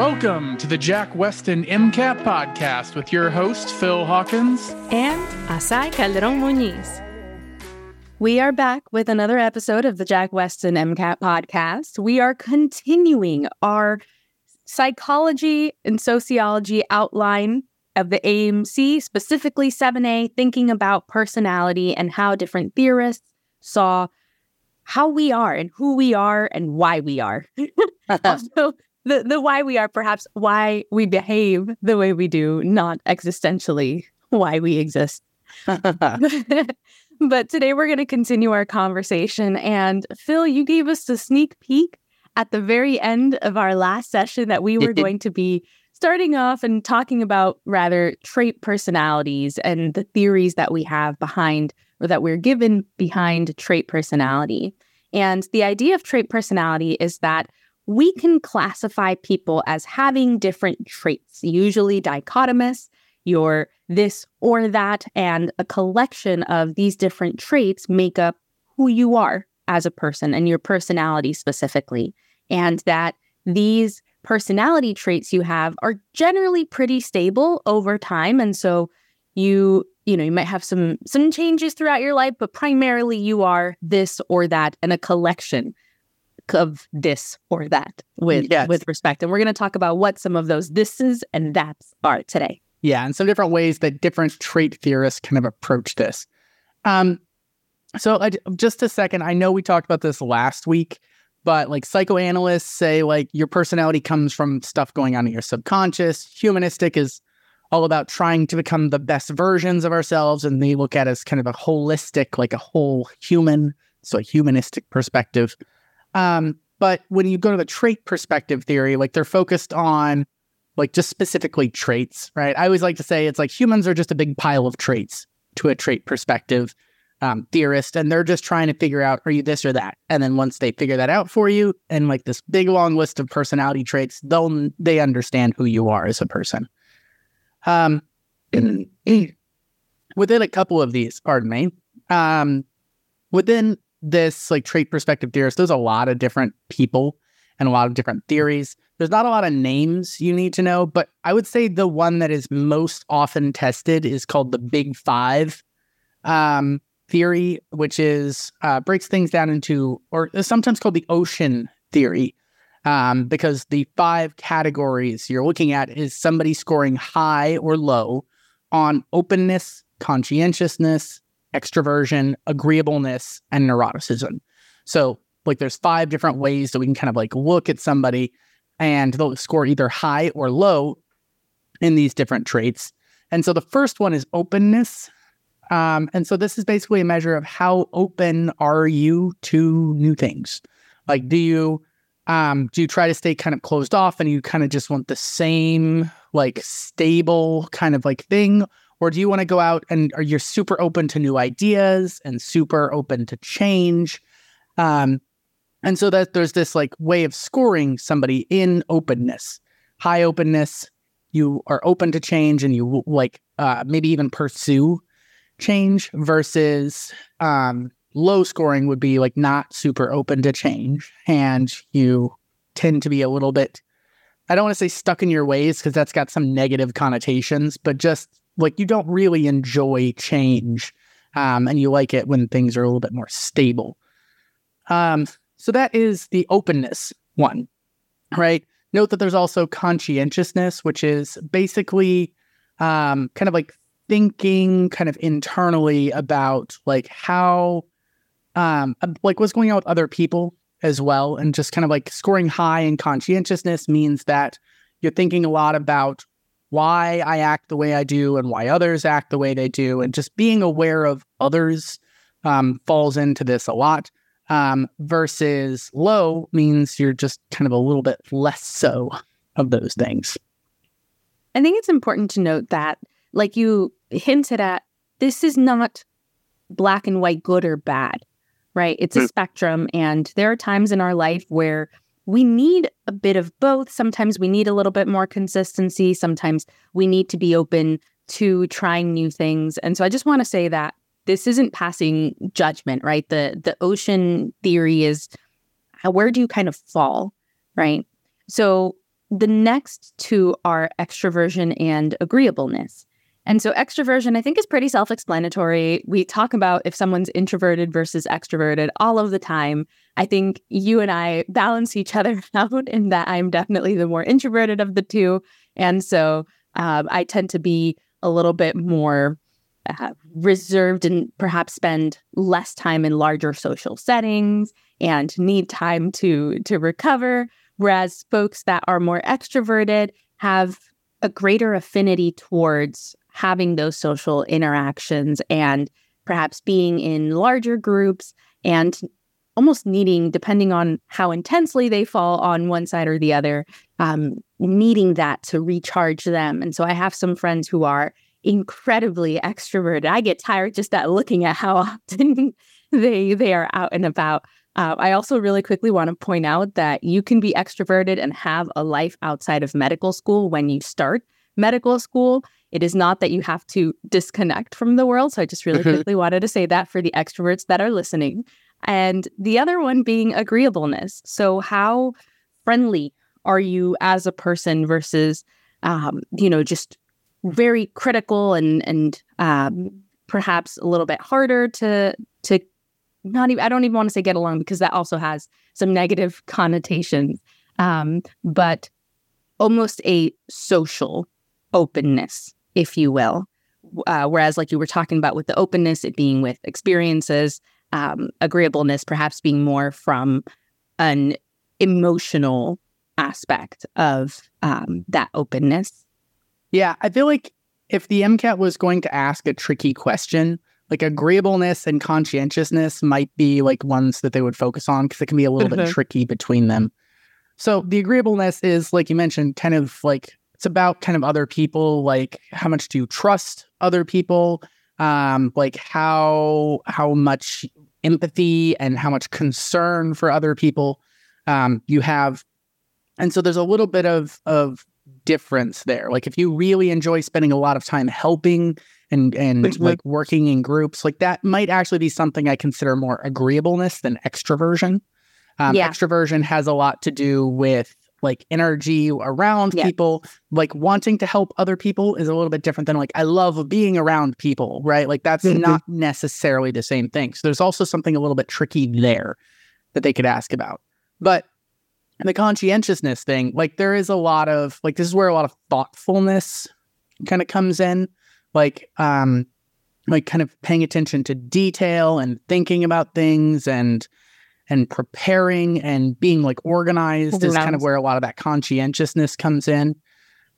Welcome to the Jack Westin MCAT podcast with your host, Phil Hawkins. and Azaii Calderon Muniz. We are back with another episode of the Jack Westin MCAT podcast. We are continuing our psychology and sociology outline of the AAMC, specifically 7A, thinking about personality and how different theorists saw how we are and who we are and why we are. also, the, the why we are, perhaps why we behave the way we do, not existentially why we exist. but today we're going to continue our conversation. And Phil, you gave us a sneak peek at the very end of our last session that we were going to be starting off and talking about rather trait personalities and the theories that we have behind or that we're given behind trait personality. And the idea of trait personality is that we can classify people as having different traits, usually dichotomous, you're this or that, and a collection of these different traits make up who you are as a person and your personality specifically. And that these personality traits you have are generally pretty stable over time. And so you, you know, you might have some some changes throughout your life, but primarily you are this or that and a collection of this or that with Yes. with respect. And we're going to talk about what some of those thises and that's are today. Yeah, and some different ways that different trait theorists kind of approach this. Um, so I, just a second, I know we talked about this last week, but like psychoanalysts say, like your personality comes from stuff going on in your subconscious. Humanistic is all about trying to become the best versions of ourselves, and they look at it as kind of a holistic, like a whole human, so a humanistic perspective. Um, but when you go to the trait perspective theory, like they're focused on like just specifically traits, right? I always like to say it's like humans are just a big pile of traits to a trait perspective um, theorist, and they're just trying to figure out are you this or that, and then once they figure that out for you, and like this big long list of personality traits, they'll they understand who you are as a person. Um, within a couple of these, pardon me, um, within this like trait perspective theorist, there's a lot of different people and a lot of different theories. There's not a lot of names you need to know, but I would say the one that is most often tested is called the Big Five um, theory, which is uh, breaks things down into, or sometimes called the ocean theory, um, because the five categories you're looking at is somebody scoring high or low on openness, conscientiousness, extroversion, agreeableness, and neuroticism. So, like, there's five different ways that we can kind of like look at somebody and they'll score either high or low in these different traits. And so the first one is openness. Um, and so this is basically a measure of how open are you to new things. Like, do you um, do you try to stay kind of closed off and you kind of just want the same like stable kind of like thing, or do you want to go out and are you super open to new ideas and super open to change? Um, and so that there's this like way of scoring somebody in openness, high openness. You are open to change and you like uh, maybe even pursue change versus um, low scoring would be like not super open to change and you tend to be a little bit i don't want to say stuck in your ways because that's got some negative connotations but just like you don't really enjoy change um, and you like it when things are a little bit more stable. Um, so that is the openness one right? Note that there's also conscientiousness which is basically um, kind of like thinking kind of internally about like how um like what's going on with other people as well and just kind of like scoring high in conscientiousness means that you're thinking a lot about why I act the way I do and why others act the way they do and just being aware of others um, falls into this a lot um, versus low means you're just kind of a little bit less so of those things I think it's important to note that, like you hinted at, this is not black and white, good or bad, right? It's a Mm. spectrum. And there are times in our life where we need a bit of both. Sometimes we need a little bit more consistency. Sometimes we need to be open to trying new things. And so I just want to say that this isn't passing judgment, right? The the ocean theory is how, where do you kind of fall, right? So the next two are extroversion and agreeableness. And so extroversion, I think, is pretty self explanatory. We talk about if someone's introverted versus extroverted all of the time. I think you and I balance each other out in that I'm definitely the more introverted of the two. And so um, I tend to be a little bit more uh, reserved and perhaps spend less time in larger social settings and need time to to recover whereas folks that are more extroverted have a greater affinity towards having those social interactions and perhaps being in larger groups and almost needing depending on how intensely they fall on one side or the other um, needing that to recharge them and so i have some friends who are incredibly extroverted. I get tired just at looking at how often they they are out and about. Uh, I also really quickly want to point out that you can be extroverted and have a life outside of medical school when you start medical school. It is not that you have to disconnect from the world. So I just really mm-hmm. quickly wanted to say that for the extroverts that are listening. And the other one being agreeableness. So, how friendly are you as a person versus, um, you know, just very critical and and um, perhaps a little bit harder to to not even I don't even want to say get along because that also has some negative connotations. Um, but almost a social openness, if you will. Uh, whereas, like you were talking about with the openness, it being with experiences, um, agreeableness perhaps being more from an emotional aspect of um, that openness. Yeah, I feel like if the MCAT was going to ask a tricky question, like agreeableness and conscientiousness might be like ones that they would focus on because it can be a little mm-hmm. bit tricky between them. So the agreeableness is, like you mentioned, kind of like it's about kind of other people, like how much do you trust other people, um, like how how much empathy and how much concern for other people um, you have, and so there's a little bit of of difference there. Like if you really enjoy spending a lot of time helping and and mm-hmm. like working in groups, like that might actually be something I consider more agreeableness than extroversion. Um, yeah. Extroversion has a lot to do with like energy around yeah. people. Like wanting to help other people is a little bit different than like I love being around people, right? Like that's mm-hmm. not necessarily the same thing. So there's also something a little bit tricky there that they could ask about. But the conscientiousness thing, like there is a lot of like this is where a lot of thoughtfulness kind of comes in. Like um like kind of paying attention to detail and thinking about things and and preparing and being like organized is kind of where a lot of that conscientiousness comes in.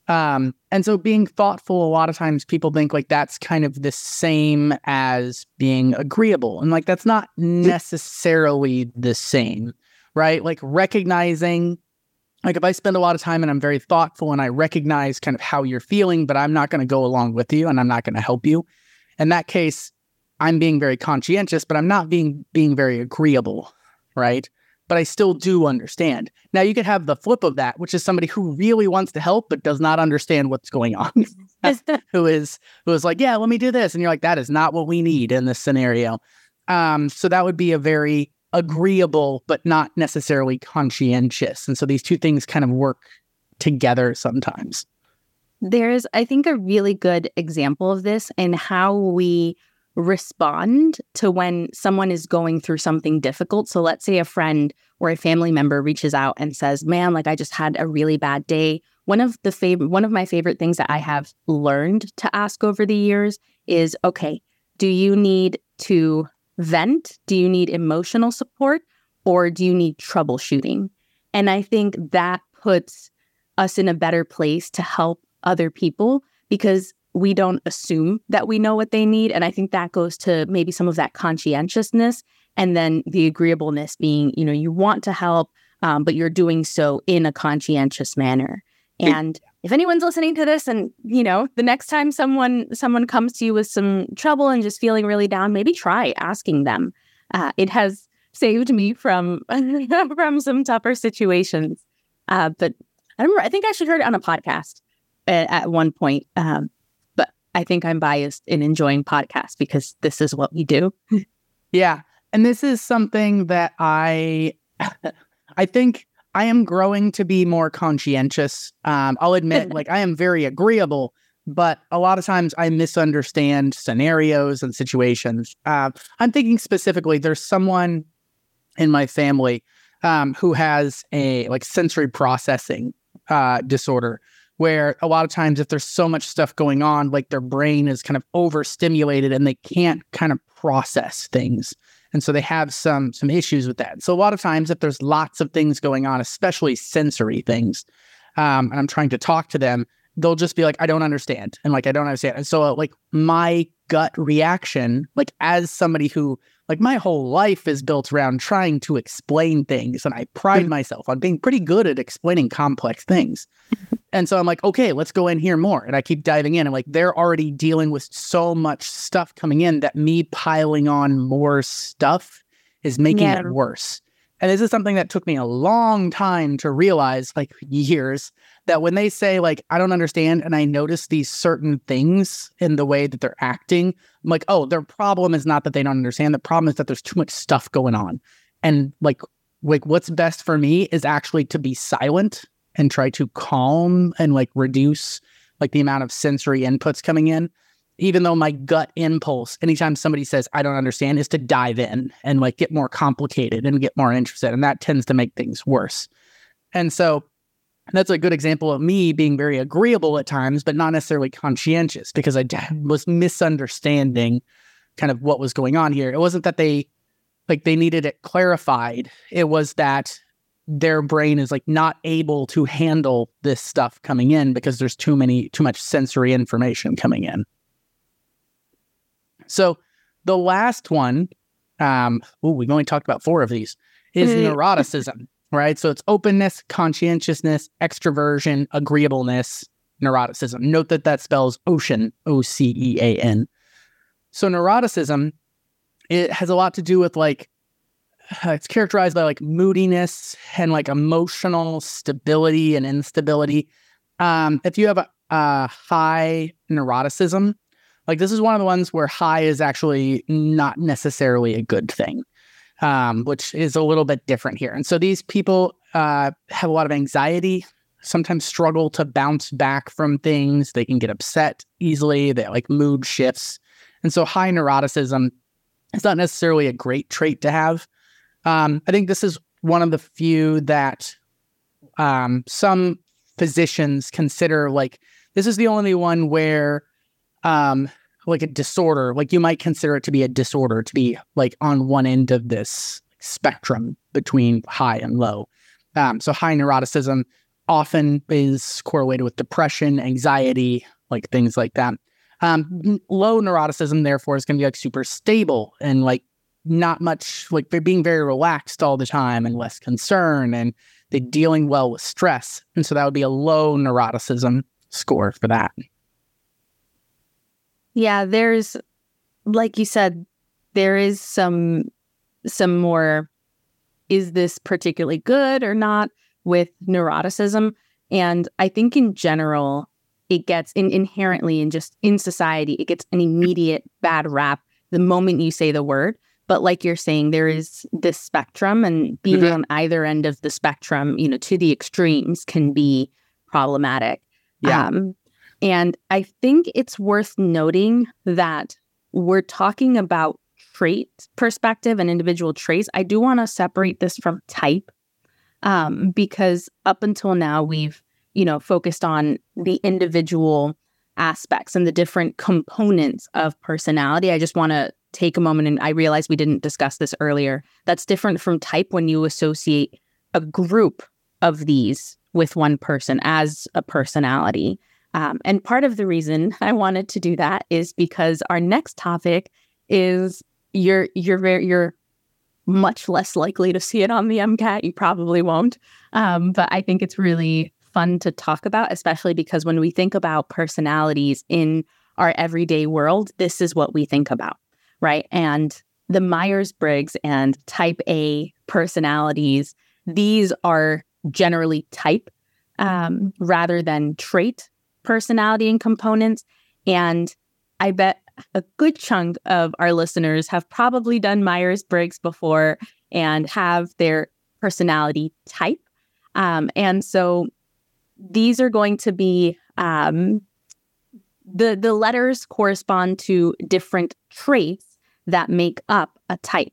Um, and so being thoughtful, a lot of times people think like that's kind of the same as being agreeable. And like that's not necessarily the same right? Like recognizing, like if I spend a lot of time and I'm very thoughtful and I recognize kind of how you're feeling, but I'm not going to go along with you and I'm not going to help you. In that case, I'm being very conscientious, but I'm not being being very agreeable, right? But I still do understand. Now you could have the flip of that, which is somebody who really wants to help but does not understand what's going on. who is who is like, yeah, let me do this, and you're like, that is not what we need in this scenario. Um, so that would be a very agreeable but not necessarily conscientious. And so these two things kind of work together sometimes. There's, I think, a really good example of this in how we respond to when someone is going through something difficult. So let's say a friend or a family member reaches out and says, "Man, like I just had a really bad day." One of the favorite one of my favorite things that I have learned to ask over the years is, "Okay, do you need to vent? Do you need emotional support or do you need troubleshooting? And I think that puts us in a better place to help other people because we don't assume that we know what they need. And I think that goes to maybe some of that conscientiousness and then the agreeableness being, you know, you want to help, um, but you're doing so in a conscientious manner. And if anyone's listening to this and you know the next time someone someone comes to you with some trouble and just feeling really down maybe try asking them uh, it has saved me from from some tougher situations uh, but i remember i think i actually heard it on a podcast at, at one point um, i think i'm biased in enjoying podcasts because this is what we do yeah and this is something that i i think I am growing to be more conscientious. Um, I'll admit, like I am very agreeable, but a lot of times I misunderstand scenarios and situations. Uh, I'm thinking specifically, there's someone in my family um, who has a like sensory processing uh, disorder, where a lot of times if there's so much stuff going on, like their brain is kind of overstimulated and they can't kind of process things and so they have some some issues with that. So a lot of times, if there's lots of things going on, especially sensory things, um, and I'm trying to talk to them, they'll just be like, "I don't understand," and like, "I don't understand." And so, uh, like, my gut reaction, like as somebody who, like, my whole life is built around trying to explain things, and I pride mm. myself on being pretty good at explaining complex things. And so I'm like, okay, let's go in here more. And I keep diving in. And like, they're already dealing with so much stuff coming in that me piling on more stuff is making yeah. it worse. And this is something that took me a long time to realize, like years, that when they say, like, I don't understand, and I notice these certain things in the way that they're acting, I'm like, oh, their problem is not that they don't understand. The problem is that there's too much stuff going on. And like, like what's best for me is actually to be silent and try to calm and like reduce like the amount of sensory inputs coming in even though my gut impulse anytime somebody says i don't understand is to dive in and like get more complicated and get more interested and that tends to make things worse. And so that's a good example of me being very agreeable at times but not necessarily conscientious because i was misunderstanding kind of what was going on here. It wasn't that they like they needed it clarified. It was that their brain is like not able to handle this stuff coming in because there's too many too much sensory information coming in. So the last one, um, ooh, we've only talked about four of these, is mm-hmm. neuroticism, right? So it's openness, conscientiousness, extroversion, agreeableness, neuroticism. Note that that spells ocean, O C E A N. So neuroticism, it has a lot to do with like it's characterized by like moodiness and like emotional stability and instability. Um, if you have a, a high neuroticism, like this is one of the ones where high is actually not necessarily a good thing, um, which is a little bit different here. And so these people uh, have a lot of anxiety, sometimes struggle to bounce back from things. They can get upset easily. They like mood shifts. And so high neuroticism is not necessarily a great trait to have. Um, I think this is one of the few that um, some physicians consider like this is the only one where um, like a disorder, like you might consider it to be a disorder, to be like on one end of this spectrum between high and low. Um, so high neuroticism often is correlated with depression, anxiety, like things like that. Um, low neuroticism, therefore, is going to be like super stable and like not much like they're being very relaxed all the time and less concern and they're dealing well with stress. And so that would be a low neuroticism score for that. Yeah, there's like you said, there is some some more is this particularly good or not with neuroticism? And I think in general, it gets in, inherently and in just in society, it gets an immediate bad rap the moment you say the word. But like you're saying, there is this spectrum, and being mm-hmm. on either end of the spectrum, you know, to the extremes can be problematic. Yeah. Um, and I think it's worth noting that we're talking about trait perspective and individual traits. I do want to separate this from type um, because up until now, we've, you know, focused on the individual aspects and the different components of personality. I just want to take a moment and I realize we didn't discuss this earlier. That's different from type when you associate a group of these with one person as a personality. Um, and part of the reason I wanted to do that is because our next topic is you're you're very you're much less likely to see it on the MCAT. You probably won't, um, but I think it's really fun to talk about, especially because when we think about personalities in our everyday world, this is what we think about right? And the Myers Briggs and type A personalities, these are generally type um, rather than trait personality and components. And I bet a good chunk of our listeners have probably done Myers Briggs before and have their personality type. Um, and so these are going to be um, the the letters correspond to different traits that make up a type.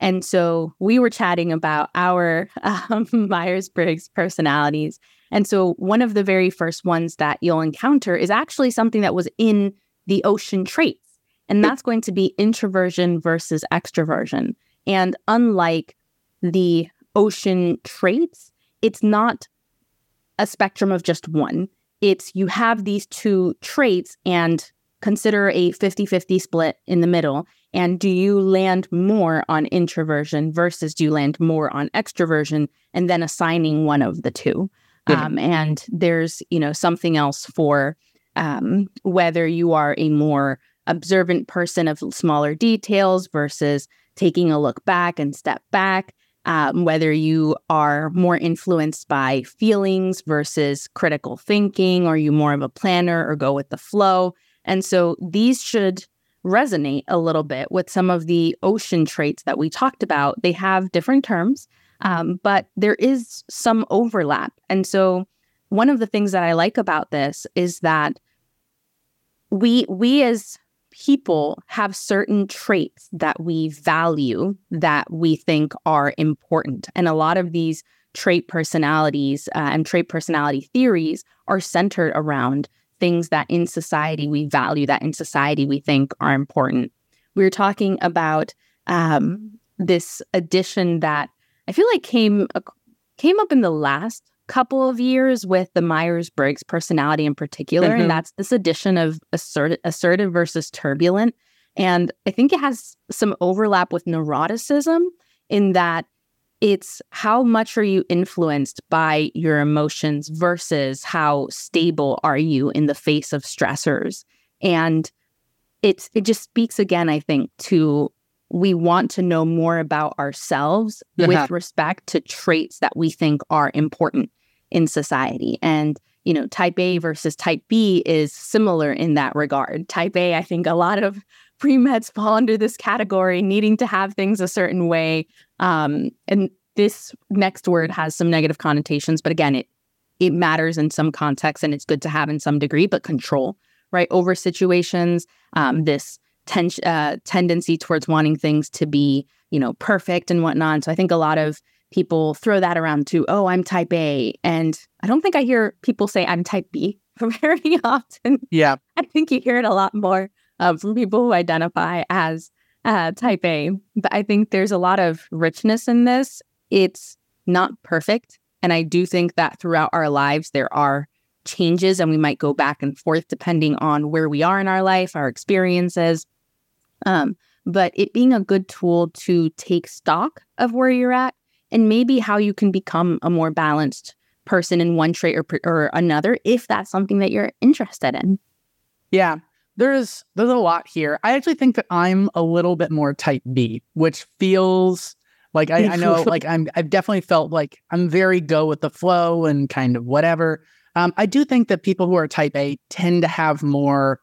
And so we were chatting about our um, Myers Briggs personalities. And so one of the very first ones that you'll encounter is actually something that was in the ocean traits. And that's going to be introversion versus extroversion. And unlike the ocean traits, it's not a spectrum of just one. It's you have these two traits and consider a 50 50 split in the middle. And do you land more on introversion versus do you land more on extroversion and then assigning one of the 2 um, and there's, you know, something else for um, whether you are a more observant person of smaller details versus taking a look back and step back um, whether you are more influenced by feelings versus critical thinking, or you more of a planner or go with the flow. And so these should resonate a little bit with some of the ocean traits that we talked about. They have different terms, um, but there is some overlap. And so one of the things that I like about this is that we we as people have certain traits that we value that we think are important. And a lot of these trait personalities uh, and trait personality theories are centered around things that in society we value, that in society we think are important. We're talking about um, this addition that I feel like came came up in the last couple of years with the Myers Briggs personality in particular. Mm-hmm. And that's this addition of assert- assertive versus turbulent. And I think it has some overlap with neuroticism in that it's how much are you influenced by your emotions versus how stable are you in the face of stressors. And it's it just speaks again, I think, to we want to know more about ourselves uh-huh. with respect to traits that we think are important in society. And, you know, type A versus type B is similar in that regard. Type A, I think a lot of pre meds fall under this category, needing to have things a certain way. Um, and this next word has some negative connotations, but again, it it matters in some context and it's good to have in some degree, but control, right? Over situations, um, this ten- uh, tendency towards wanting things to be, you know, perfect and whatnot. So I think a lot of people throw that around too. Oh, I'm type A. And I don't think I hear people say I'm type B very often. Yeah. I think you hear it a lot more uh, from people who identify as uh, type A. But I think there's a lot of richness in this. It's not perfect. And I do think that throughout our lives, there are changes and we might go back and forth depending on where we are in our life, our experiences. Um, but it being a good tool to take stock of where you're at and maybe how you can become a more balanced person in one trait or, or another if that's something that you're interested in. Yeah, there's there's a lot here. I actually think that I'm a little bit more type B, which feels like I, I know like I'm I've definitely felt like I'm very go with the flow and kind of whatever. Um, I do think that people who are type A tend to have more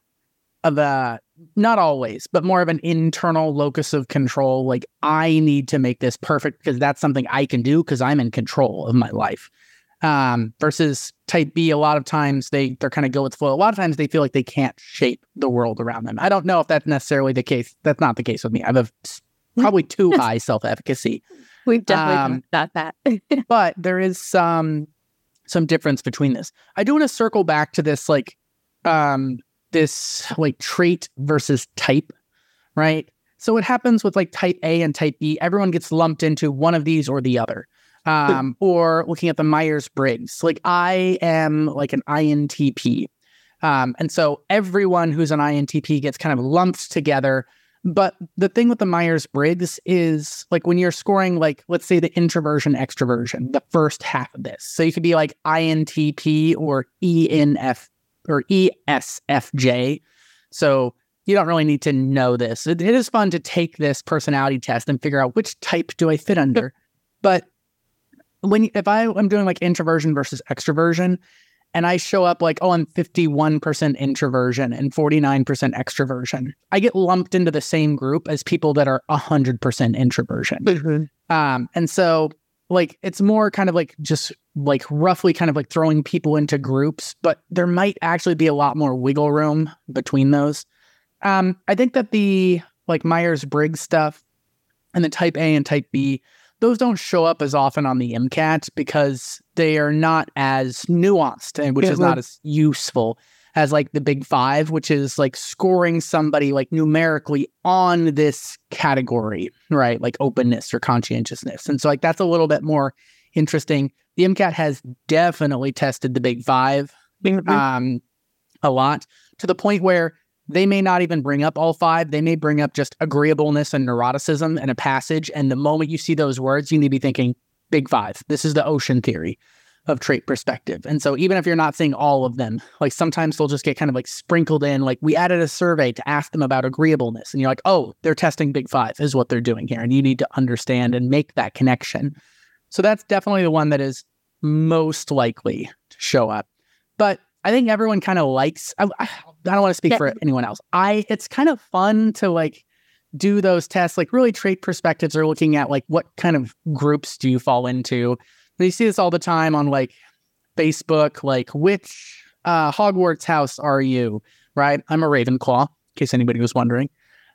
of a not always, but more of an internal locus of control. Like I need to make this perfect because that's something I can do because I'm in control of my life. Um, versus type B, a lot of times they they're kind of go with flow. A lot of times they feel like they can't shape the world around them. I don't know if that's necessarily the case. That's not the case with me. I have a, probably too high self efficacy. We've definitely um, about that. but there is some some difference between this. I do want to circle back to this like um this like trait versus type, right? So what happens with like type A and type B, everyone gets lumped into one of these or the other. Um, or looking at the Myers Briggs, like I am like an INTP. Um, and so everyone who's an INTP gets kind of lumped together. But the thing with the Myers Briggs is like when you're scoring, like, let's say the introversion, extroversion, the first half of this. So you could be like INTP or ENF or ESFJ. So you don't really need to know this. It, it is fun to take this personality test and figure out which type do I fit under. but when if I am doing like introversion versus extroversion, and I show up like, oh, I'm 51% introversion and 49% extroversion, I get lumped into the same group as people that are 100% introversion. Mm-hmm. Um, and so like it's more kind of like just like roughly kind of like throwing people into groups, but there might actually be a lot more wiggle room between those. Um, I think that the like Myers Briggs stuff and the type A and type B, those don't show up as often on the MCAT because they are not as nuanced and which is not as useful as like the big five, which is like scoring somebody like numerically on this category, right? Like openness or conscientiousness. And so like that's a little bit more interesting. The MCAT has definitely tested the big 5 mm-hmm. um, a lot to the point where they may not even bring up all five. They may bring up just agreeableness and neuroticism and a passage. And the moment you see those words, you need to be thinking big five. This is the ocean theory of trait perspective. And so even if you're not seeing all of them, like sometimes they'll just get kind of like sprinkled in, like we added a survey to ask them about agreeableness. And you're like, oh, they're testing big five is what they're doing here. And you need to understand and make that connection. So that's definitely the one that is most likely to show up. But I think everyone kind of likes, I, I don't want to speak for anyone else. I, it's kind of fun to like, do those tests like really trait perspectives are looking at like what kind of groups do you fall into you see this all the time on like Facebook, like which uh, Hogwarts house are you? Right? I'm a Ravenclaw, in case anybody was wondering.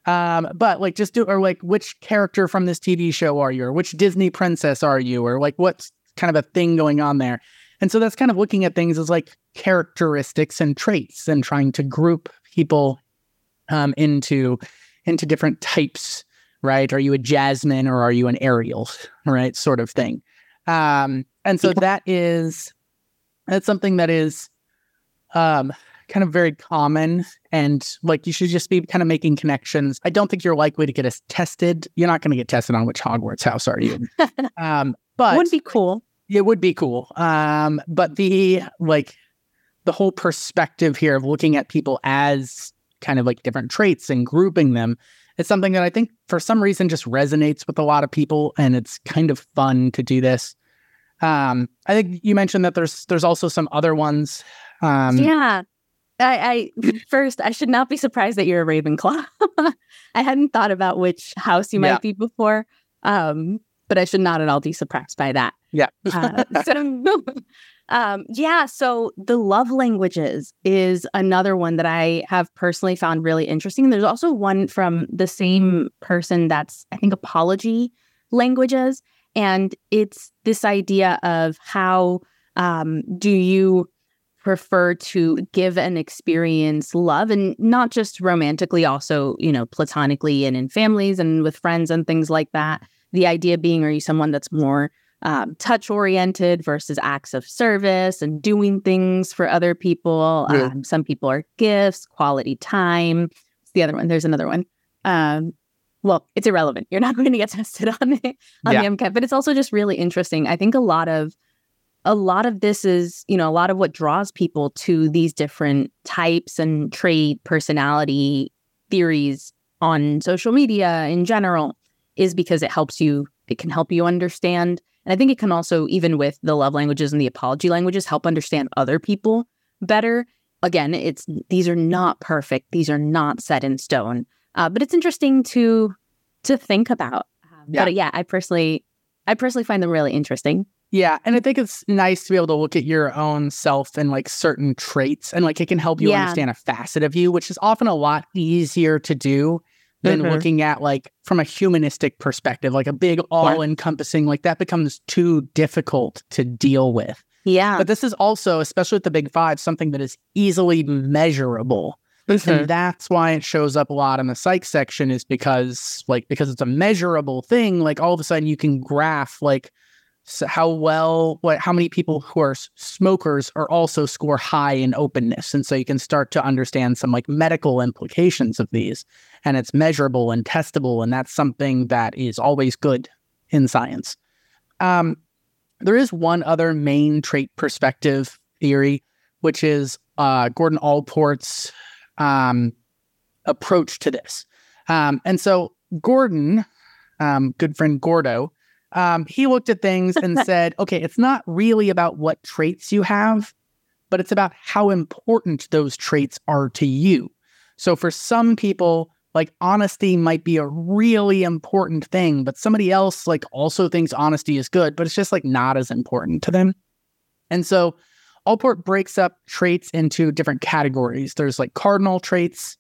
Um, but like just do or like which character from this TV show are you, or which Disney princess are you, or like what's kind of a thing going on there. And so that's kind of looking at things as like characteristics and traits and trying to group people um, into into different types, right? Are you a Jasmine or are you an Ariel, right? Sort of thing. Um, and so that is that's something that is um, kind of very common and like you should just be kind of making connections. I don't think you're likely to get us tested. You're not going to get tested on which Hogwarts house are you. um, but it would be cool. It would be cool. Um, but the like the whole perspective here of looking at people as kind of like different traits and grouping them it's something that I think for some reason just resonates with a lot of people, and it's kind of fun to do this. Um, I think you mentioned that there's there's also some other ones. Um, yeah, I, I first I should not be surprised that you're a Ravenclaw. I hadn't thought about which house you might yeah. be before, um, but I should not at all be surprised by that. Yeah. uh, so, um, yeah. So the love languages is another one that I have personally found really interesting. There's also one from the same person that's, I think, apology languages. And it's this idea of how um, do you prefer to give and experience love and not just romantically, also, you know, platonically and in families and with friends and things like that. The idea being, are you someone that's more um, touch oriented versus acts of service and doing things for other people. Yeah. Um, some people are gifts, quality time. It's the other one. There's another one. Um, well, it's irrelevant. You're not going to get tested on the on yeah. the MCAT, but it's also just really interesting. I think a lot of a lot of this is, you know, a lot of what draws people to these different types and trait personality theories on social media in general is because it helps you it can help you understand and I think it can also, even with the love languages and the apology languages, help understand other people better. Again, it's these are not perfect; these are not set in stone. Uh, but it's interesting to to think about. Um, yeah. But yeah, I personally, I personally find them really interesting. Yeah, and I think it's nice to be able to look at your own self and like certain traits, and like it can help you yeah. understand a facet of you, which is often a lot easier to do than mm-hmm. looking at like from a humanistic perspective, like a big all encompassing, like that becomes too difficult to deal with. Yeah. But this is also, especially with the big five, something that is easily measurable. Mm-hmm. And that's why it shows up a lot in the psych section, is because like because it's a measurable thing, like all of a sudden you can graph like so how well what how many people who are smokers are also score high in openness and so you can start to understand some like medical implications of these and it's measurable and testable and that's something that is always good in science um, there is one other main trait perspective theory which is uh, gordon allport's um, approach to this um, and so gordon um, good friend gordo um, he looked at things and said, okay, it's not really about what traits you have, but it's about how important those traits are to you. So for some people, like honesty might be a really important thing, but somebody else like also thinks honesty is good, but it's just like not as important to them. And so Allport breaks up traits into different categories. There's like cardinal traits,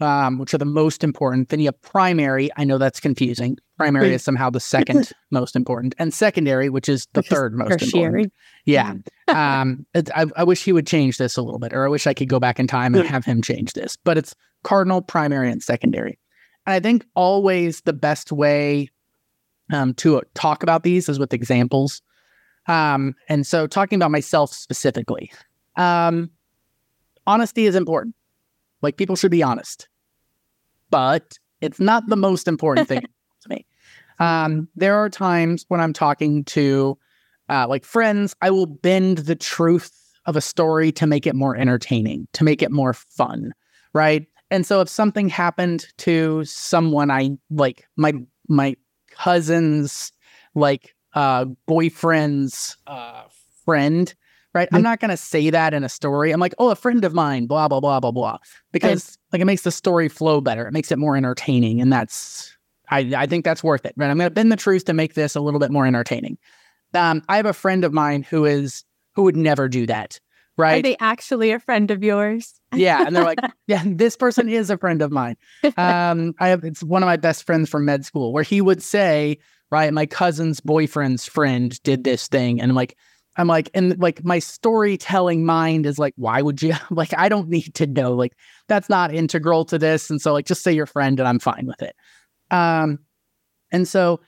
um, which are the most important. Then you have primary. I know that's confusing. Primary is somehow the second most important, and secondary, which is the which third most tertiary. important. Yeah. um, I, I wish he would change this a little bit, or I wish I could go back in time and have him change this. But it's cardinal, primary, and secondary. And I think always the best way um, to talk about these is with examples. Um, and so, talking about myself specifically, um, honesty is important. Like people should be honest, but it's not the most important thing to me. Um, there are times when I'm talking to uh, like friends, I will bend the truth of a story to make it more entertaining, to make it more fun, right? And so if something happened to someone I like, my my cousin's like uh, boyfriend's uh, friend, right? I'm not going to say that in a story. I'm like, oh, a friend of mine, blah, blah, blah, blah, blah. Because and, like it makes the story flow better. It makes it more entertaining. And that's, I, I think that's worth it. Right. I'm going to bend the truth to make this a little bit more entertaining. Um, I have a friend of mine who is, who would never do that. Right. Are they actually a friend of yours? yeah. And they're like, yeah, this person is a friend of mine. Um, I have, it's one of my best friends from med school where he would say, right, my cousin's boyfriend's friend did this thing. And I'm like, I'm like, and like my storytelling mind is like, why would you? Like, I don't need to know. Like, that's not integral to this. And so, like, just say your friend and I'm fine with it. Um, and so,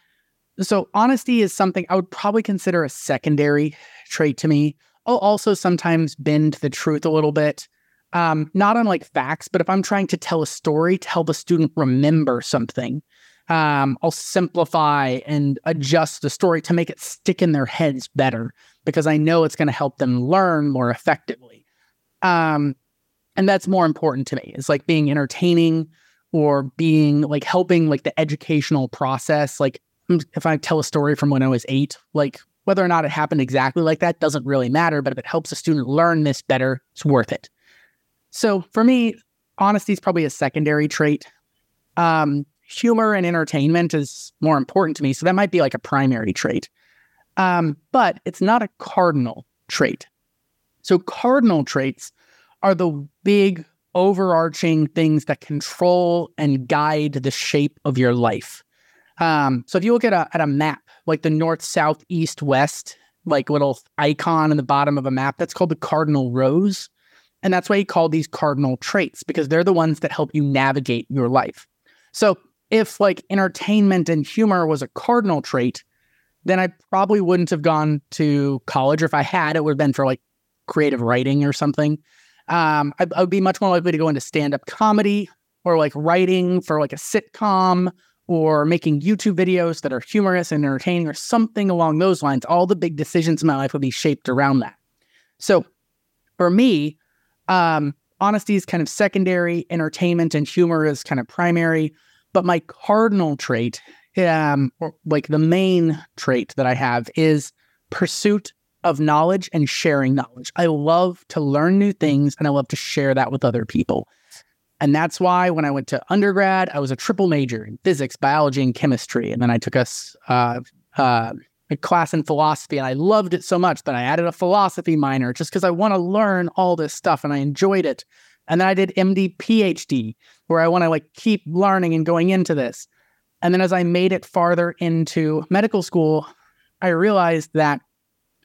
so honesty is something I would probably consider a secondary trait to me. I'll also sometimes bend the truth a little bit. Um, not on like facts, but if I'm trying to tell a story to help a student remember something, um, I'll simplify and adjust the story to make it stick in their heads better because I know it's going to help them learn more effectively. Um, and that's more important to me. It's like being entertaining or being like helping like the educational process. Like mm, if I tell a story from when I was eight, like whether or not it happened exactly like that doesn't really matter. But if it helps a student learn this better, it's worth it. So for me, honesty is probably a secondary trait. Um, humor and entertainment is more important to me. So that might be like a primary trait. Um, but it's not a cardinal trait. So cardinal traits are the big overarching things that control and guide the shape of your life. Um, so if you look at a, at a map, like the north, south, east, west, like little icon in the bottom of a map, that's called the cardinal rose. And that's why you call these cardinal traits because they're the ones that help you navigate your life. So if like entertainment and humor was a cardinal trait, then I probably wouldn't have gone to college. Or if I had, it would have been for like creative writing or something. Um, I, I would be much more likely to go into stand up comedy or like writing for like a sitcom or making YouTube videos that are humorous and entertaining or something along those lines. All the big decisions in my life would be shaped around that. So for me, um, honesty is kind of secondary, entertainment and humor is kind of primary. But my cardinal trait, um, like the main trait that I have is pursuit of knowledge and sharing knowledge. I love to learn new things and I love to share that with other people. And that's why when I went to undergrad, I was a triple major in physics, biology, and chemistry. And then I took a, uh, uh, a class in philosophy and I loved it so much that I added a philosophy minor just because I want to learn all this stuff and I enjoyed it. And then I did MD PhD, where I want to like keep learning and going into this. And then as I made it farther into medical school, I realized that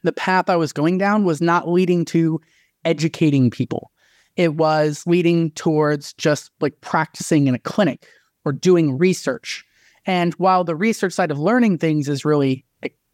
the path I was going down was not leading to educating people. It was leading towards just like practicing in a clinic or doing research. And while the research side of learning things is really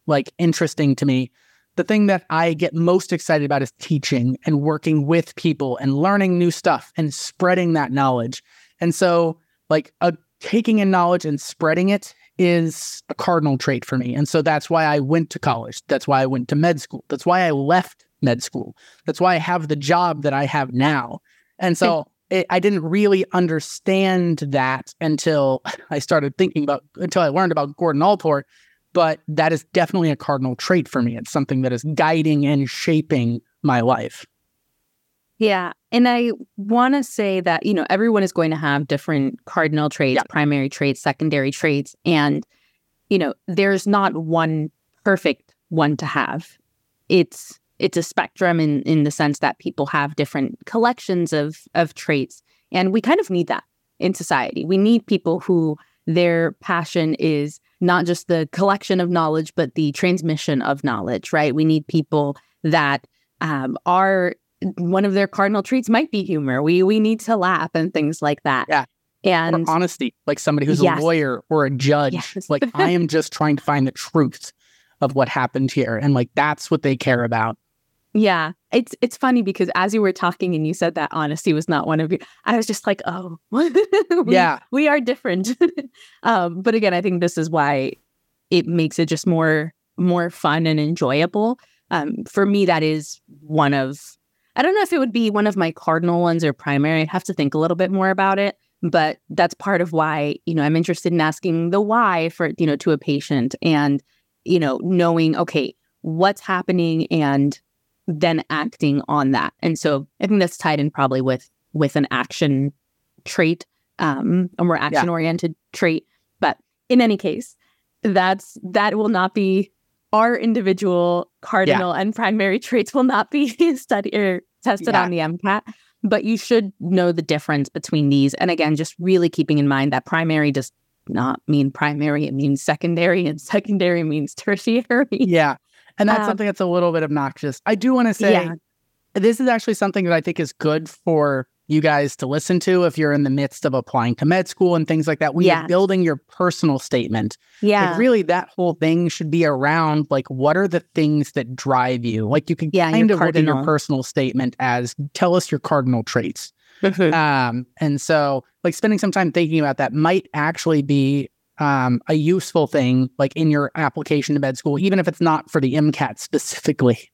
like interesting to me, the thing that I get most excited about is teaching and working with people and learning new stuff and spreading that knowledge. And so, like, a, taking in knowledge and spreading it is a cardinal trait for me. And so that's why I went to college. That's why I went to med school. That's why I left med school. That's why I have the job that I have now. And so it, I didn't really understand that until I started thinking about, until I learned about Gordon Allport but that is definitely a cardinal trait for me. It's something that is guiding and shaping my life. Yeah. And I want to say that, you know, everyone is going to have different cardinal traits, Yeah. primary traits, secondary traits. And, you know, there's not one perfect one to have. It's it's a spectrum in in the sense that people have different collections of of traits. And we kind of need that in society. We need people who their passion is not just the collection of knowledge, but the transmission of knowledge, right? We need people that um, are one of their cardinal traits might be humor. We we need to laugh and things like that. Yeah. And or honesty, like somebody who's Yes. a lawyer or a judge. Yes. Like I am just trying to find the truth of what happened here, and like that's what they care about. yeah, it's it's funny because as you were talking and you said that honesty was not one of you, I was just like, oh, we, Yeah. we are different. um, but again, I think this is why it makes it just more more fun and enjoyable. Um, for me, that is one of I don't know if it would be one of my cardinal ones or primary. I'd have to think a little bit more about it. But that's part of why, you know, I'm interested in asking the why for, you know, to a patient and, you know, knowing, okay, what's happening and then acting on that. And so I think that's tied in probably with with an action trait, um, a more action oriented trait. But in any case, that's that will not be our individual cardinal and primary traits will not be studied or tested Yeah. on the MCAT. But you should know the difference between these. And again, just really keeping in mind that primary does not mean primary, it means secondary, and secondary means tertiary. Yeah. And that's Um, something that's a little bit obnoxious. I do want to say Yeah. this is actually something that I think is good for you guys to listen to if you're in the midst of applying to med school and things like that. When Yes. you're building your personal statement, Yeah. like really that whole thing should be around like what are the things that drive you? Like you could Yeah, kind of look at your personal statement as tell us your cardinal traits. Mhm. Um, and so like spending some time thinking about that might actually be um, a useful thing like in your application to med school, even if it's not for the MCAT specifically.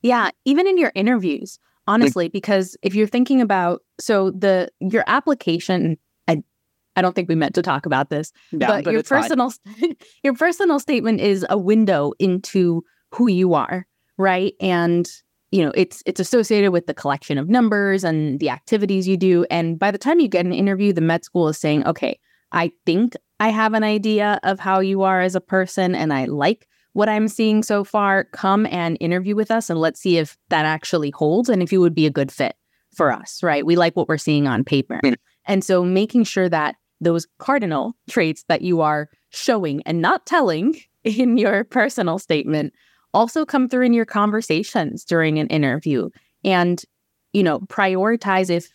Yeah, even in your interviews, honestly, because if you're thinking about so the your application, I I don't think we meant to talk about this, Yeah, but, your personal your personal statement is a window into who you are, right? And you know, it's it's associated with the collection of numbers and the activities you do. And by the time you get an interview, the med school is saying, okay, I think I have an idea of how you are as a person and I like what I'm seeing so far. Come and interview with us and let's see if that actually holds and if you would be a good fit for us, right? We like what we're seeing on paper. Mm. And so making sure that those cardinal traits that you are showing and not telling in your personal statement also come through in your conversations during an interview and you know prioritize if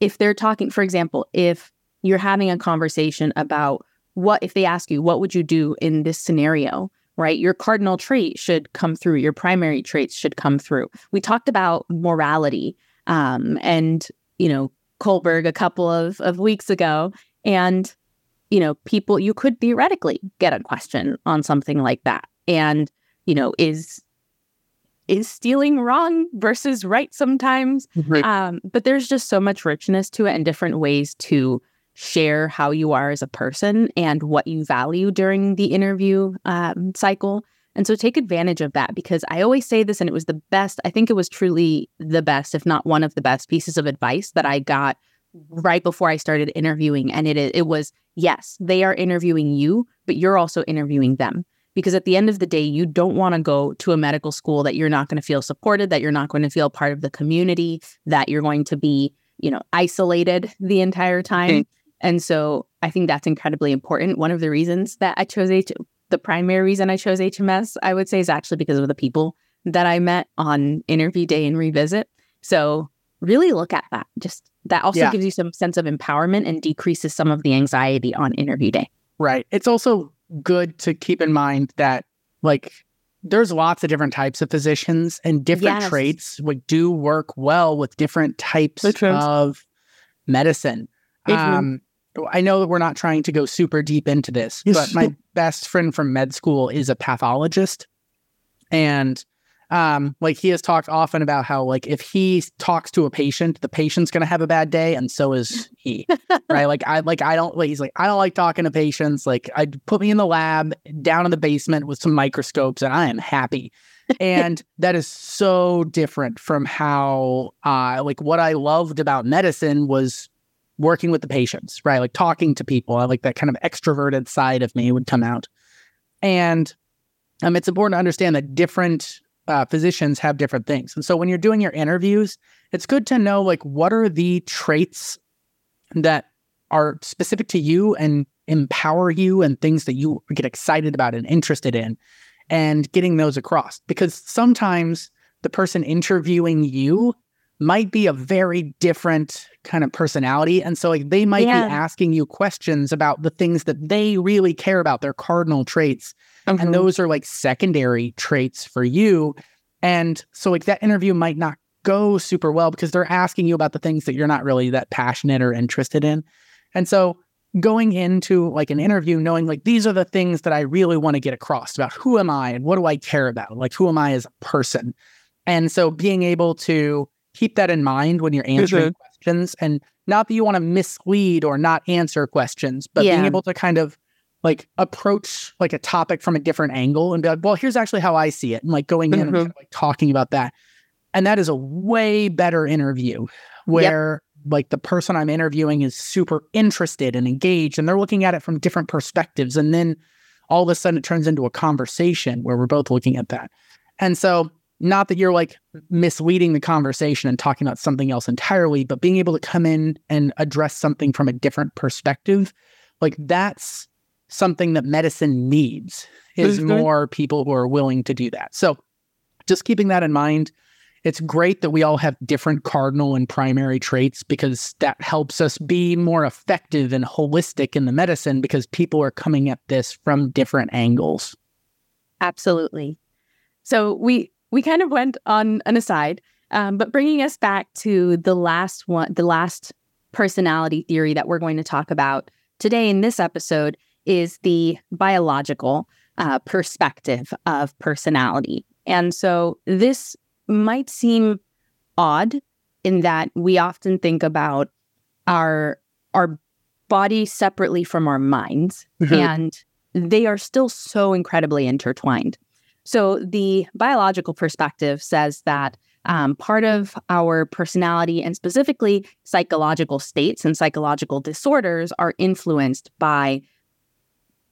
if they're talking for example if you're having a conversation about what if they ask you what would you do in this scenario right? Your cardinal trait should come through. Your primary traits should come through. We talked about morality um, and you know Kohlberg a couple of, of weeks ago and you know people you could theoretically get a question on something like that. And you know is is stealing wrong versus right sometimes? Um, but there's just so much richness to it and different ways to share how you are as a person and what you value during the interview um, cycle. And so take advantage of that because I always say this, and it was the best. I think it was truly the best, if not one of the best pieces of advice that I got right before I started interviewing. And it it was yes, they are interviewing you, but you're also interviewing them because at the end of the day, you don't want to go to a medical school that you're not going to feel supported, that you're not going to feel part of the community, that you're going to be, you know, isolated the entire time. And so I think that's incredibly important. One of the reasons that I chose H, the primary reason I chose HMS, I would say, is actually because of the people that I met on interview day and revisit. So really look at that. Just that also Yeah. gives you some sense of empowerment and decreases some of the anxiety on interview day. Right. It's also good to keep in mind that like there's lots of different types of physicians and different Yes. traits like do work well with different types of medicine. Mhm. Um I know that we're not trying to go super deep into this, but my best friend from med school is a pathologist. And um like he has talked often about how like if he talks to a patient, the patient's going to have a bad day and so is he. right? Like I like I don't like he's like I don't like talking to patients. Like I put me in the lab down in the basement with some microscopes and I am happy. and that is so different from how, uh, like, what I loved about medicine was working with the patients, right? Like talking to people. I like that kind of extroverted side of me would come out. And um, it's important to understand that different uh, physicians have different things. And so when you're doing your interviews, it's good to know like what are the traits that are specific to you and empower you and things that you get excited about and interested in and getting those across because sometimes the person interviewing you might be a very different kind of personality and so like they might yeah. be asking you questions about the things that they really care about their cardinal traits mm-hmm. and those are like secondary traits for you and so like that interview might not go super well because they're asking you about the things that you're not really that passionate or interested in and so going into like an interview knowing like these are the things that I really want to get across about who am I and what do I care about? Like who am I as a person? And so being able to keep that in mind when you're answering mm-hmm. questions and not that you want to mislead or not answer questions, but yeah. being able to kind of like approach like a topic from a different angle and be like, well, here's actually how I see it. And like going in mm-hmm. and kind of like talking about that. And that is a way better interview where like the person I'm interviewing is super interested and engaged and they're looking at it from different perspectives. And then all of a sudden it turns into a conversation where we're both looking at that. And so, not that you're like misleading the conversation and talking about something else entirely, but being able to come in and address something from a different perspective, like that's something that medicine needs is mm-hmm. more people who are willing to do that. So, just keeping that in mind it's great that we all have different cardinal and primary traits because that helps us be more effective and holistic in the medicine because people are coming at this from different angles. Absolutely. So we we kind of went on an aside, um, but bringing us back to the last one, the last personality theory that we're going to talk about today in this episode is the biological uh, perspective of personality. And so this might seem odd in that we often think about our our body separately from our minds mm-hmm. and they are still so incredibly intertwined. So the biological perspective says that um, part of our personality and specifically psychological states and psychological disorders are influenced by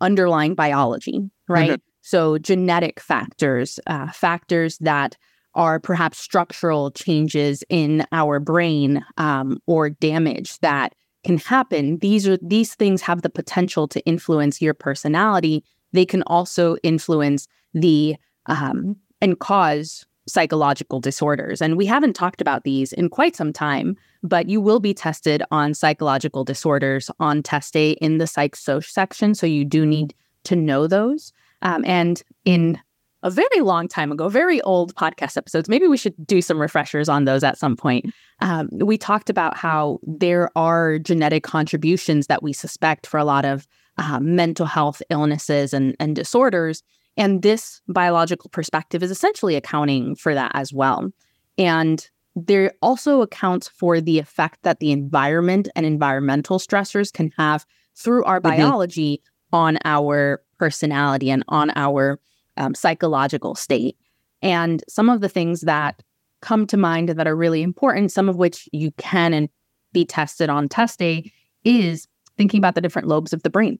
underlying biology, right? Mm-hmm. So genetic factors, uh, factors that are perhaps structural changes in our brain um, or damage that can happen these are these things have the potential to influence your personality they can also influence the um, and cause psychological disorders and we haven't talked about these in quite some time but you will be tested on psychological disorders on test day in the psych soc section so you do need to know those um, and in a very long time ago, very old podcast episodes. Maybe we should do some refreshers on those at some point. Um, we talked about how there are genetic contributions that we suspect for a lot of uh, mental health illnesses and, and disorders. And this biological perspective is essentially accounting for that as well. And there also accounts for the effect that the environment and environmental stressors can have through our mm-hmm. biology on our personality and on our um, psychological state. And some of the things that come to mind that are really important, some of which you can and be tested on test day, is thinking about the different lobes of the brain,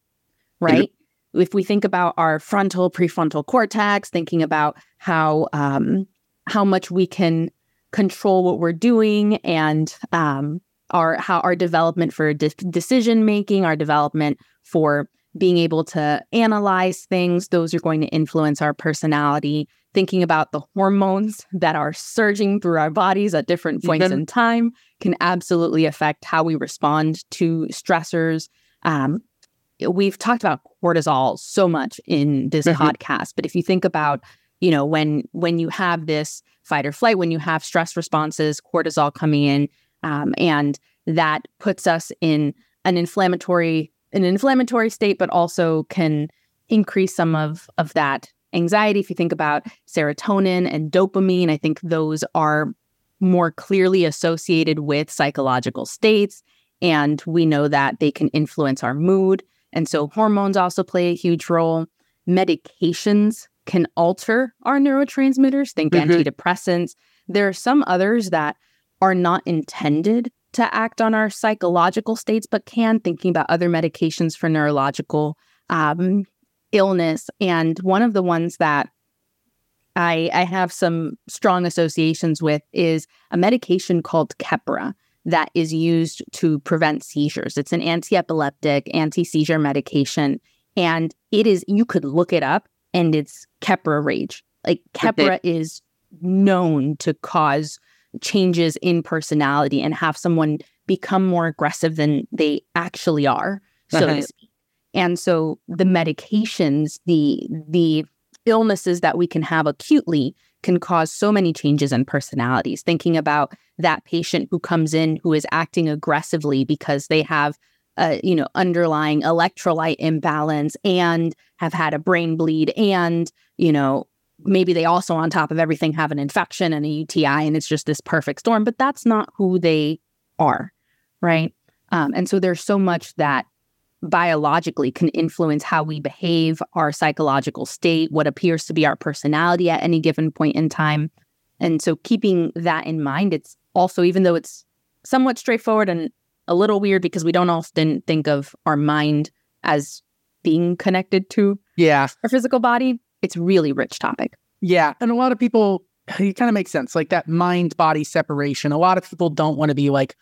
right? If we think about our frontal prefrontal cortex, thinking about how um, how much we can control what we're doing and um, our how our development for de- decision making, our development for being able to analyze things, those are going to influence our personality. Thinking about the hormones that are surging through our bodies at different points mm-hmm. in time can absolutely affect how we respond to stressors. Um, we've talked about cortisol so much in this mm-hmm. podcast, but if you think about, you know, when when you have this fight or flight, when you have stress responses, cortisol coming in, um, and that puts us in an inflammatory an inflammatory state, but also can increase some of, of that anxiety. If you think about serotonin and dopamine, I think those are more clearly associated with psychological states. And we know that they can influence our mood. And so hormones also play a huge role. Medications can alter our neurotransmitters, think Mhm. antidepressants. There are some others that are not intended to act on our psychological states, but can, thinking about other medications for neurological um, illness. And one of the ones that I, I have some strong associations with is a medication called Keppra that is used to prevent seizures. It's an anti epileptic, anti seizure medication. And it is, you could look it up and it's Keppra rage. Like Keppra is known to cause changes in personality and have someone become more aggressive than they actually are, so Uh-huh. to speak. And so the medications, the the illnesses that we can have acutely can cause so many changes in personalities. Thinking about that patient who comes in who is acting aggressively because they have a you know underlying electrolyte imbalance and have had a brain bleed and you know maybe they also on top of everything have an infection and a UTI and it's just this perfect storm but that's not who they are right? Um, and so there's so much that biologically can influence how we behave our psychological state what appears to be our personality at any given point in time. And so keeping that in mind it's also even though it's somewhat straightforward and a little weird because we don't often think of our mind as being connected to Yeah. our physical body it's really rich topic Yeah. And a lot of people, it kind of makes sense. Like that mind body separation. A lot of people don't want to be like,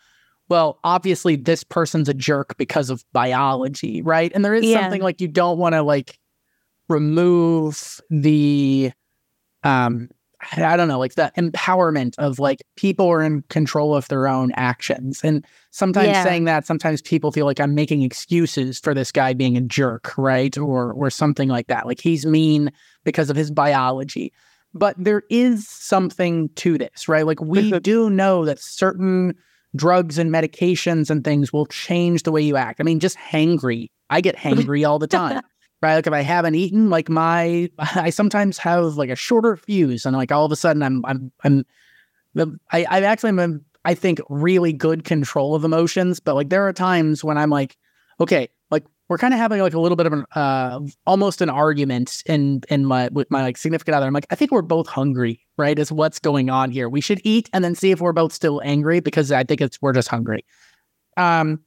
well, obviously this person's a jerk because of biology, right? And there is Yeah. something like you don't want to like remove the um I don't know, like the empowerment of like people are in control of their own actions. And sometimes Yeah. saying that, sometimes people feel like I'm making excuses for this guy being a jerk, right? Or or something like that. Like he's mean because of his biology. But there is something to this, right? Like we mm-hmm. do know that certain drugs and medications and things will change the way you act. I mean, just hangry. I get hangry all the time. Right. Like if I haven't eaten, like my I sometimes have like a shorter fuse and like all of a sudden I'm I'm I'm I, I actually am I think really good control of emotions, but like there are times when I'm like, okay, like we're kind of having like a little bit of an uh almost an argument in in my with my like significant other. I'm like, I think we're both hungry, right? Is what's going on here. We should eat and then see if we're both still angry because I think it's we're just hungry. Um,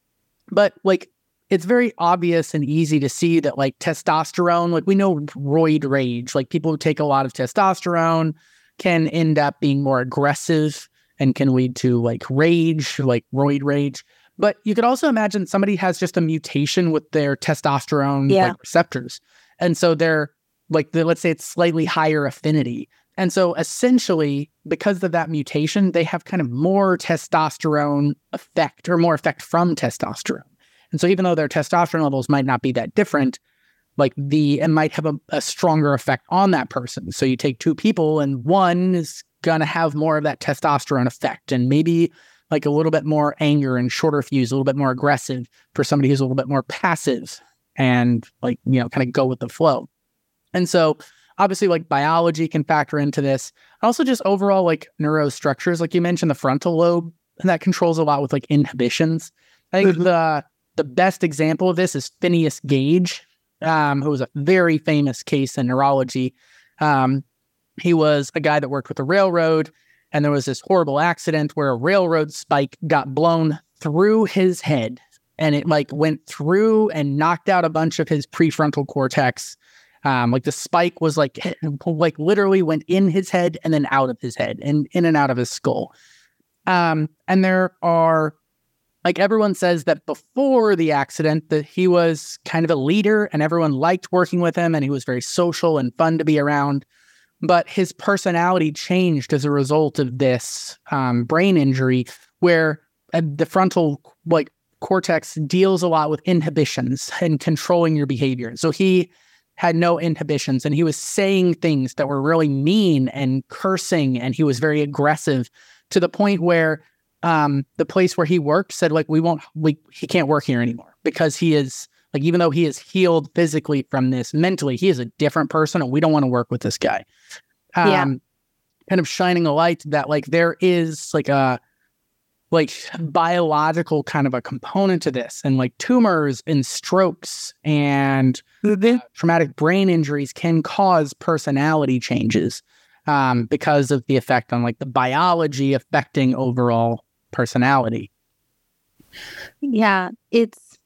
but like it's very obvious and easy to see that like testosterone, like we know roid rage, like people who take a lot of testosterone can end up being more aggressive and can lead to like rage, like roid rage. But you could also imagine somebody has just a mutation with their testosterone Yeah. like receptors. And so they're like the, let's say it's slightly higher affinity. And so essentially, because of that mutation, they have kind of more testosterone effect or more effect from testosterone. And so even though their testosterone levels might not be that different, like the it might have a, a stronger effect on that person. So you take two people and one is gonna have more of that testosterone effect and maybe like a little bit more anger and shorter fuse, a little bit more aggressive for somebody who's a little bit more passive and like, you know, kind of go with the flow. And so obviously like biology can factor into this. Also just overall like neurostructures, like you mentioned the frontal lobe, and that controls a lot with like inhibitions. I think Mhm. the the best example of this is Phineas Gage, um, who was a very famous case in neurology. Um, he was a guy that worked with the railroad, and there was this horrible accident where a railroad spike got blown through his head, and it like went through and knocked out a bunch of his prefrontal cortex. Um, like the spike was like like literally went in his head and then out of his head and in and out of his skull. Um, and there are like everyone says that before the accident that he was kind of a leader and everyone liked working with him and he was very social and fun to be around but his personality changed as a result of this um, brain injury where uh, the frontal like cortex deals a lot with inhibitions and controlling your behavior. So he had no inhibitions and he was saying things that were really mean and cursing and he was very aggressive to the point where um, the place where he worked said like we won't we he can't work here anymore because he is like even though he is healed physically from this mentally he is a different person and we don't want to work with this guy um Yeah. kind of shining a light that like there is like a like biological kind of a component to this and like tumors and strokes and uh, traumatic brain injuries can cause personality changes um, because of the effect on like the biology affecting overall personality. Yeah it's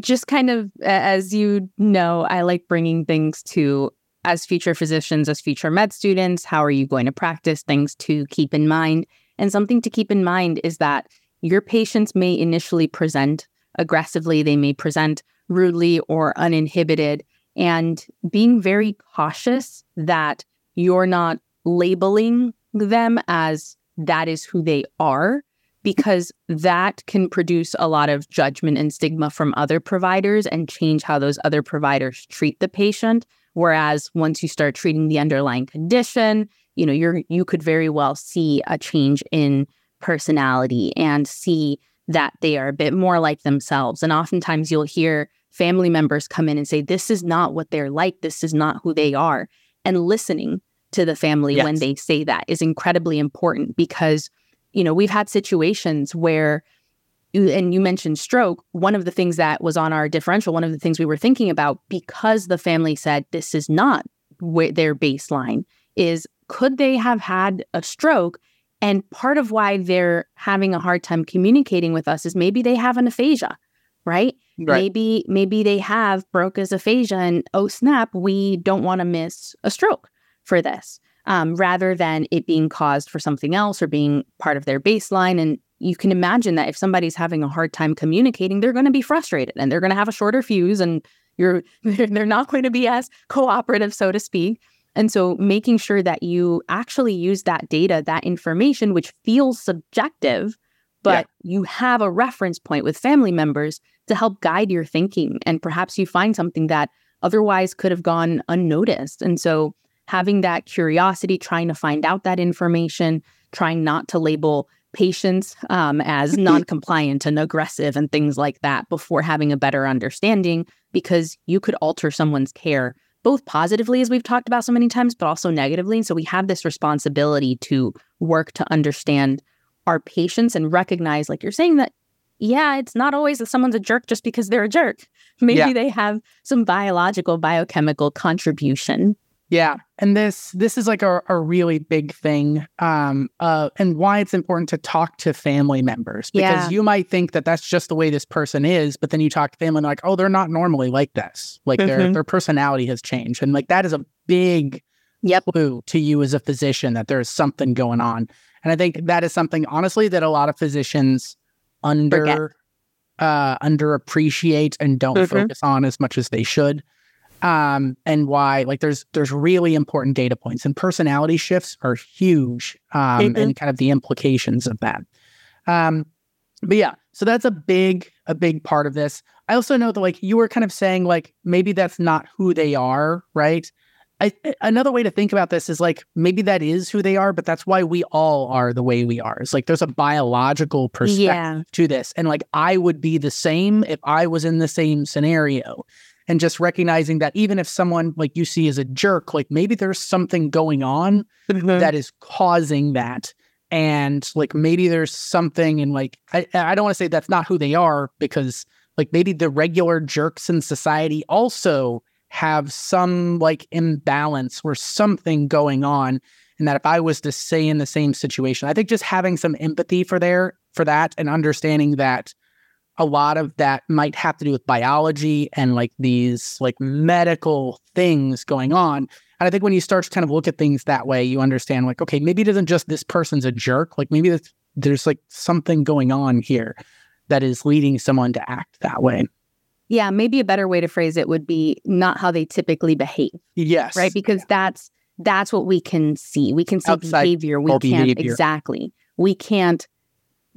just kind of as you know i like bringing things to as future physicians as future med students how are you going to practice things to keep in mind. And something to keep in mind is that your patients may initially present aggressively, they may present rudely or uninhibited, and being very cautious that you're not labeling them as that is who they are, because that can produce a lot of judgment and stigma from other providers and change how those other providers treat the patient. Whereas once you start treating the underlying condition, you know you're you could very well see a change in personality and see that they are a bit more like themselves. And oftentimes you'll hear family members come in and say this is not what they're like. This is not who they are. And listening to the family yes. when they say that is incredibly important because you know we've had situations where and you mentioned stroke one of the things that was on our differential one of the things we were thinking about because the family said this is not their baseline is could they have had a stroke? And part of why they're having a hard time communicating with us is maybe they have an aphasia, right? right. Maybe maybe they have Broca's aphasia, and oh snap, we don't want to miss a stroke for this, um, rather than it being caused for something else or being part of their baseline. And you can imagine that if somebody's having a hard time communicating, they're going to be frustrated and they're going to have a shorter fuse, and you're they're not going to be as cooperative, so to speak. And so making sure that you actually use that data, that information, which feels subjective, but yeah. you have a reference point with family members to help guide your thinking. And perhaps you find something that otherwise could have gone unnoticed. And so having that curiosity, trying to find out that information, trying not to label patients um, as non-compliant and aggressive and things like that before having a better understanding because you could alter someone's care both positively, as we've talked about so many times, but also negatively. And so we have this responsibility to work to understand our patients and recognize, like you're saying, that, yeah, it's not always that someone's a jerk just because they're a jerk. Maybe yeah. they have some biological, biochemical contribution yeah, and this this is like a, a really big thing, um, uh, and why it's important to talk to family members because yeah. you might think that that's just the way this person is, but then you talk to family and like, oh, they're not normally like this. Like mm-hmm. their their personality has changed, and like that is a big yep. clue to you as a physician that there's something going on. And I think that is something honestly that a lot of physicians under Forget. uh underappreciate and don't mm-hmm. focus on as much as they should um, and why like there's there's really important data points and personality shifts are huge um, mm-hmm. and kind of the implications of that. Um, but yeah, so that's a big a big part of this. I also know that like you were kind of saying like maybe that's not who they are, right? I, another way to think about this is like maybe that is who they are, but that's why we all are the way we are. It's like there's a biological perspective yeah. to this. And like I would be the same if I was in the same scenario and just recognizing that even if someone like you see is a jerk, like maybe there's something going on mm-hmm. that is causing that. And like maybe there's something and like I, I don't want to say that's not who they are because like maybe the regular jerks in society also have some like imbalance or something going on and that if I was to say in the same situation, I think just having some empathy for there for that and understanding that a lot of that might have to do with biology and like these like medical things going on. And I think when you start to kind of look at things that way, you understand like, okay, maybe it isn't just this person's a jerk. Like maybe there's like something going on here that is leading someone to act that way. Yeah, maybe a better way to phrase it would be not how they typically behave. Yes. Right? Because yeah. that's that's what we can see. We can see Outside behavior. We can't behavior. exactly. We can't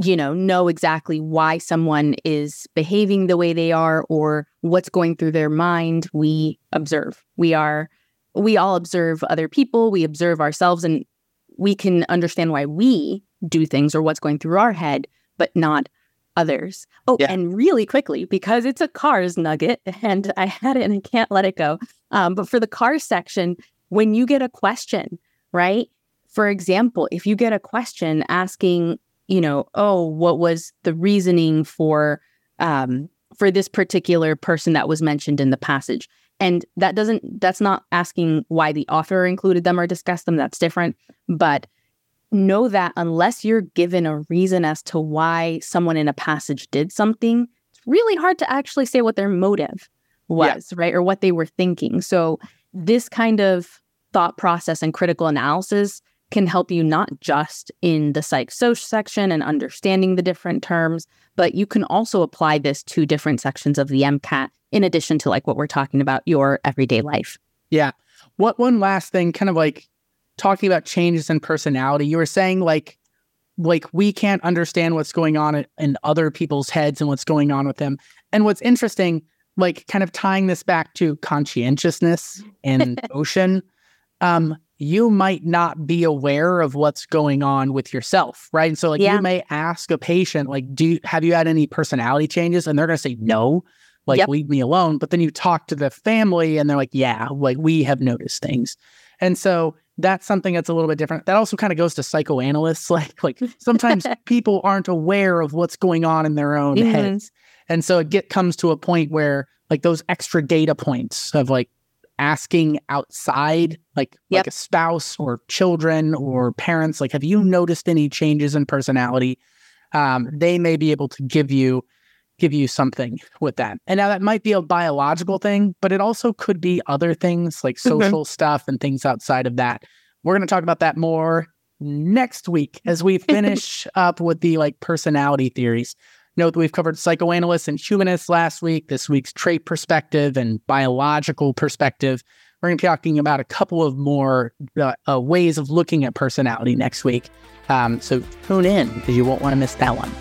you know, know exactly why someone is behaving the way they are or what's going through their mind. We observe. We are, we all observe other people, we observe ourselves, and we can understand why we do things or what's going through our head, but not others. Oh, yeah. and really quickly, because it's a cars nugget and I had it and I can't let it go. Um, but for the cars section, when you get a question, right? For example, if you get a question asking you know, oh, what was the reasoning for um, for this particular person that was mentioned in the passage? And that doesn't that's not asking why the author included them or discussed them. That's different. But know that unless you're given a reason as to why someone in a passage did something, it's really hard to actually say what their motive was, yeah. right? Or what they were thinking. So this kind of thought process and critical analysis can help you not just in the psych soc section and understanding the different terms, but you can also apply this to different sections of the MCAT in addition to like what we're talking about your everyday life. Yeah. What one last thing, kind of like talking about changes in personality, you were saying like like we can't understand what's going on in other people's heads and what's going on with them. And what's interesting, like kind of tying this back to conscientiousness and ocean, um, you might not be aware of what's going on with yourself, right? And so like yeah. you may ask a patient, like, do you, have you had any personality changes? And they're gonna say no like yep. leave me alone but then you talk to the family and they're like yeah like we have noticed things and so that's something that's a little bit different that also kind of goes to psychoanalysts like like sometimes people aren't aware of what's going on in their own mm-hmm. heads and so it get comes to a point where like those extra data points of like asking outside like yep. like a spouse or children or parents like have you noticed any changes in personality um, they may be able to give you give you something with that. And now that might be a biological thing, but it also could be other things like mm-hmm. social mm-hmm. stuff and things outside of that. We're going to talk about that more next week as we finish up with the like personality theories. Note that we've covered psychoanalysts and humanists last week. This week's trait perspective and biological perspective. We're going to be talking about a couple of more uh, uh, ways of looking at personality next week. Um, so tune in because you won't want to miss that one.